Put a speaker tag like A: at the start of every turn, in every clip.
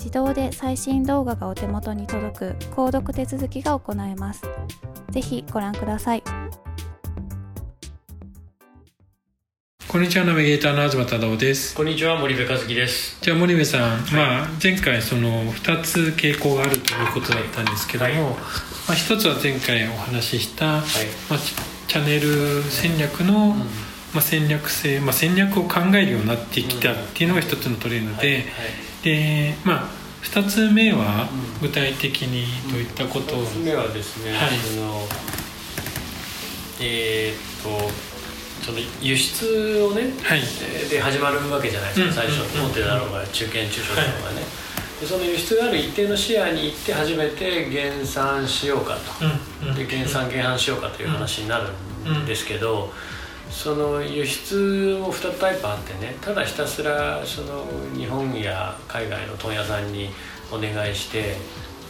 A: 自動で最新動画がお手元に届く購読手続きが行えます。ぜひご覧ください。
B: こんにちはナビゲーターの東忠夫です。
C: こんにちは森部和樹です。
B: じゃあ森部さん、はい、まあ、前回その2つ傾向があるということだったんですけども、はい、まあ、1つは前回お話しした、はい、まあ、チャンネル戦略の、うん、まあ、戦略性、まあ、戦略を考えるようになってきたっていうのが1つのトレードで、でまあ2つ目は具体的にどういったことを、
C: 2つ目はですね、はい、そのえー、っとその輸出をね、はい、で始まるわけじゃないですか、最初大手だろうが中堅中小だろうがね、でその輸出がある一定の視野に行って初めて減産しようかと、で減産減販しようかという話になるんですけど、その輸出も2タイプあってね。ただひたすらその日本や海外の問屋さんにお願いして、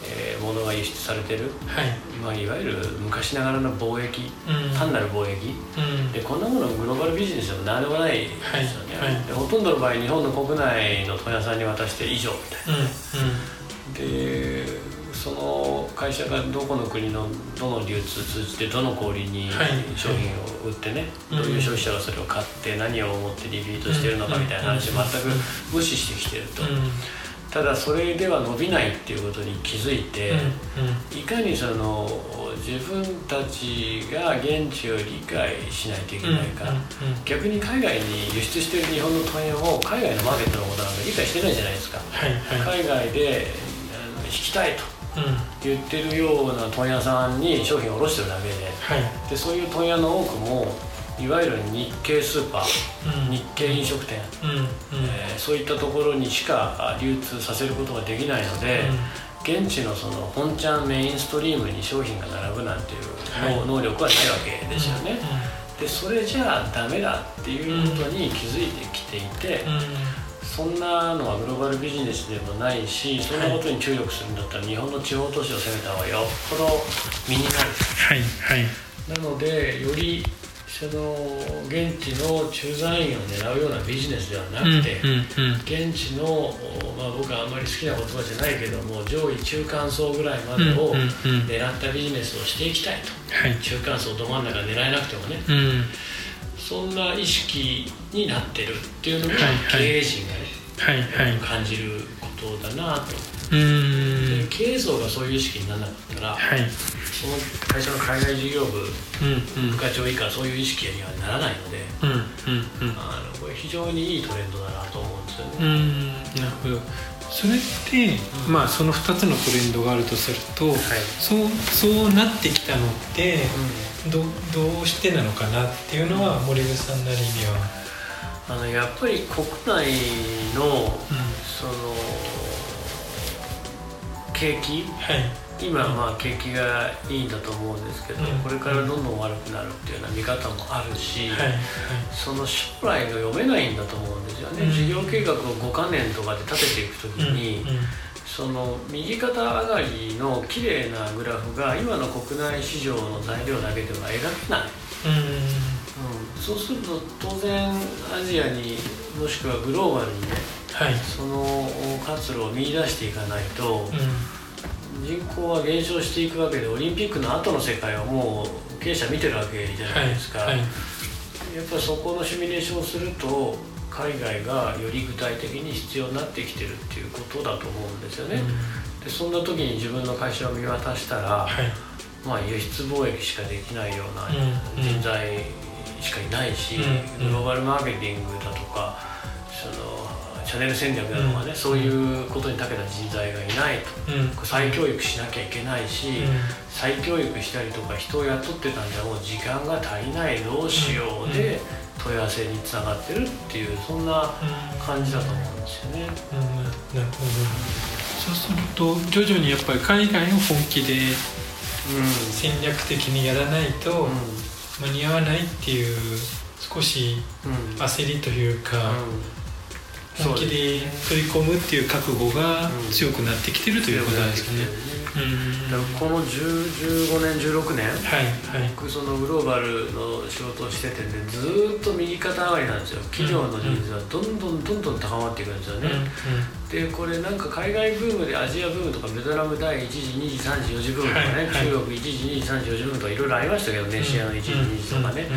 C: えー、物が輸出されてる、はい。まあ、いわゆる昔ながらの貿易、うん、単なる貿易、うん、でこんなものグローバルビジネスでも何でもないですよね、はい。はい、でほとんどの場合日本の国内の問屋さんに渡して以上みたいな、うん、でその会社がどこの国のどの流通通じてどの小売に商品を売ってね、はい、どういう消費者がそれを買って何を思ってリピートしてるのかみたいな話全く無視してきてると。ただそれでは伸びないっていうことに気づいて、いかにその自分たちが現地を理解しないといけないか、逆に海外に輸出している日本の問屋を海外のマーケットのことなんか理解してないじゃないですか、はいはい、海外で引きたいと言ってるような問屋さんに商品を卸してるだけではい、でそういう問屋の多くもいわゆる日系スーパー、うん、日系飲食店、うん。うん、えー、そういったところにしか流通させることができないので、現地のその本ちゃんメインストリームに商品が並ぶなんていう、はい、能力はないわけですよね。でそれじゃあダメだっていうことに気づいてきていて、そんなのはグローバルビジネスでもないしそんなことに注力するんだったら日本の地方都市を攻めた方がよっぽど身になる。はいはい。なのでよりその現地の駐在員を狙うようなビジネスではなくて、現地の、まあ、僕はあんまり好きな言葉じゃないけども上位中間層ぐらいまでを狙ったビジネスをしていきたいと、中間層ど真ん中狙えなくてもね、そんな意識になってるっていうのが経営陣がね、はいはい、感じることだなと。で経営層がそういう意識にならなかったら、はい、その会社の海外事業部、うんうん、部課長以下そういう意識にはならないので、うんうんうん、あのこれ非常にいいトレンドだなと思うんですよね。
B: うんなるほどそれって、うん、まあその2つのトレンドがあるとすると、はい、そうそうなってきたのって、うん、どどうしてなのかなっていうのは森口さんなりには。
C: あのやっぱり国内の、うん、その景気、はい、今まあ景気がいいんだと思うんですけど、うん、これからどんどん悪くなるっていうような見方もあるし、はい。はい、その将来が読めないんだと思うんですよね、うん、事業計画を5か年とかで立てていく時に、その右肩上がりの綺麗なグラフが今の国内市場の材料だけでは描けない。うん、そうすると当然アジアにもしくはグローバルにね、はい、その活路を見出していかないと、うん、人口は減少していくわけでオリンピックの後の世界はもう経営者見てるわけじゃないですか、はいはい、やっぱりそこのシミュレーションをすると海外がより具体的に必要になってきてるっていうことだと思うんですよね、うん、でそんな時に自分の会社を見渡したら、まあ、輸出貿易しかできないような人材しかいないし、グローバルマーケティングだとかそのチャンネル戦略だとかね、そういうことに長けた人材がいないと、再教育しなきゃいけないし、再教育したりとか人を雇ってたんじゃもう時間が足りないどうしようで問い合わせにつながってるっていうそんな感じだと思うんですよね。なるほど。
B: そうすると徐々にやっぱり海外を本気で戦略的にやらないと間に合わないっていう少し焦りというか、本気で取り込むっていう覚悟が強くなってきてるということなんですかね。
C: この15年16年、はいはい、僕そのグローバルの仕事をしててねずっと右肩上がりなんですよ。企業の人数はどんどんどんどん高まっていくんですよね、でこれなんか海外ブームでアジアブームとかベトナム第1次2次3次4次ブームとかね、中国1次2次3次4次ブームとかいろいろありましたけどね、シアの1次2次とかね、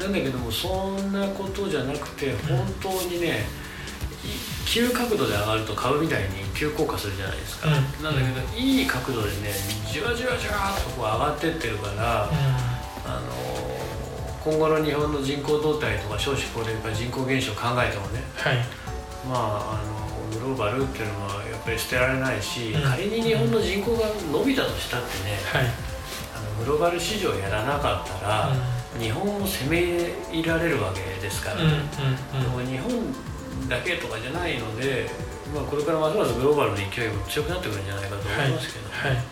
C: なんだけどもそんなことじゃなくて本当にね、急角度で上がると株みたいに急降下するじゃないですか、うん、なんだけど、いい角度でねじわじわじわっとこう上がってってるから、うん、あの今後の日本の人口動態とか少子高齢化人口減少を考えてもね、はい、まああのグローバルっていうのはやっぱり捨てられないし、うん、仮に日本の人口が伸びたとしたってね、はい、あのグローバル市場やらなかったら、日本を攻め入られるわけですからね、でも日本だけとかじゃないので、まあ、これからますますグローバルの勢いも強くなってくるんじゃないかと思いますけど、はい、はい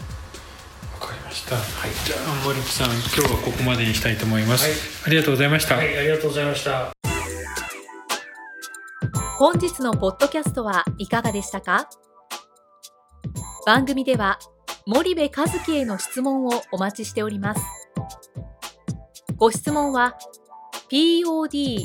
B: わかりました。はい、じゃあ森木さん、今日はここまでにしたいと思います。はい、ありがとうございました。
C: はい、ありがとうございました。
D: 本日のポッドキャストはいかがでしたか？番組では森部和樹への質問をお待ちしております。ご質問は podcast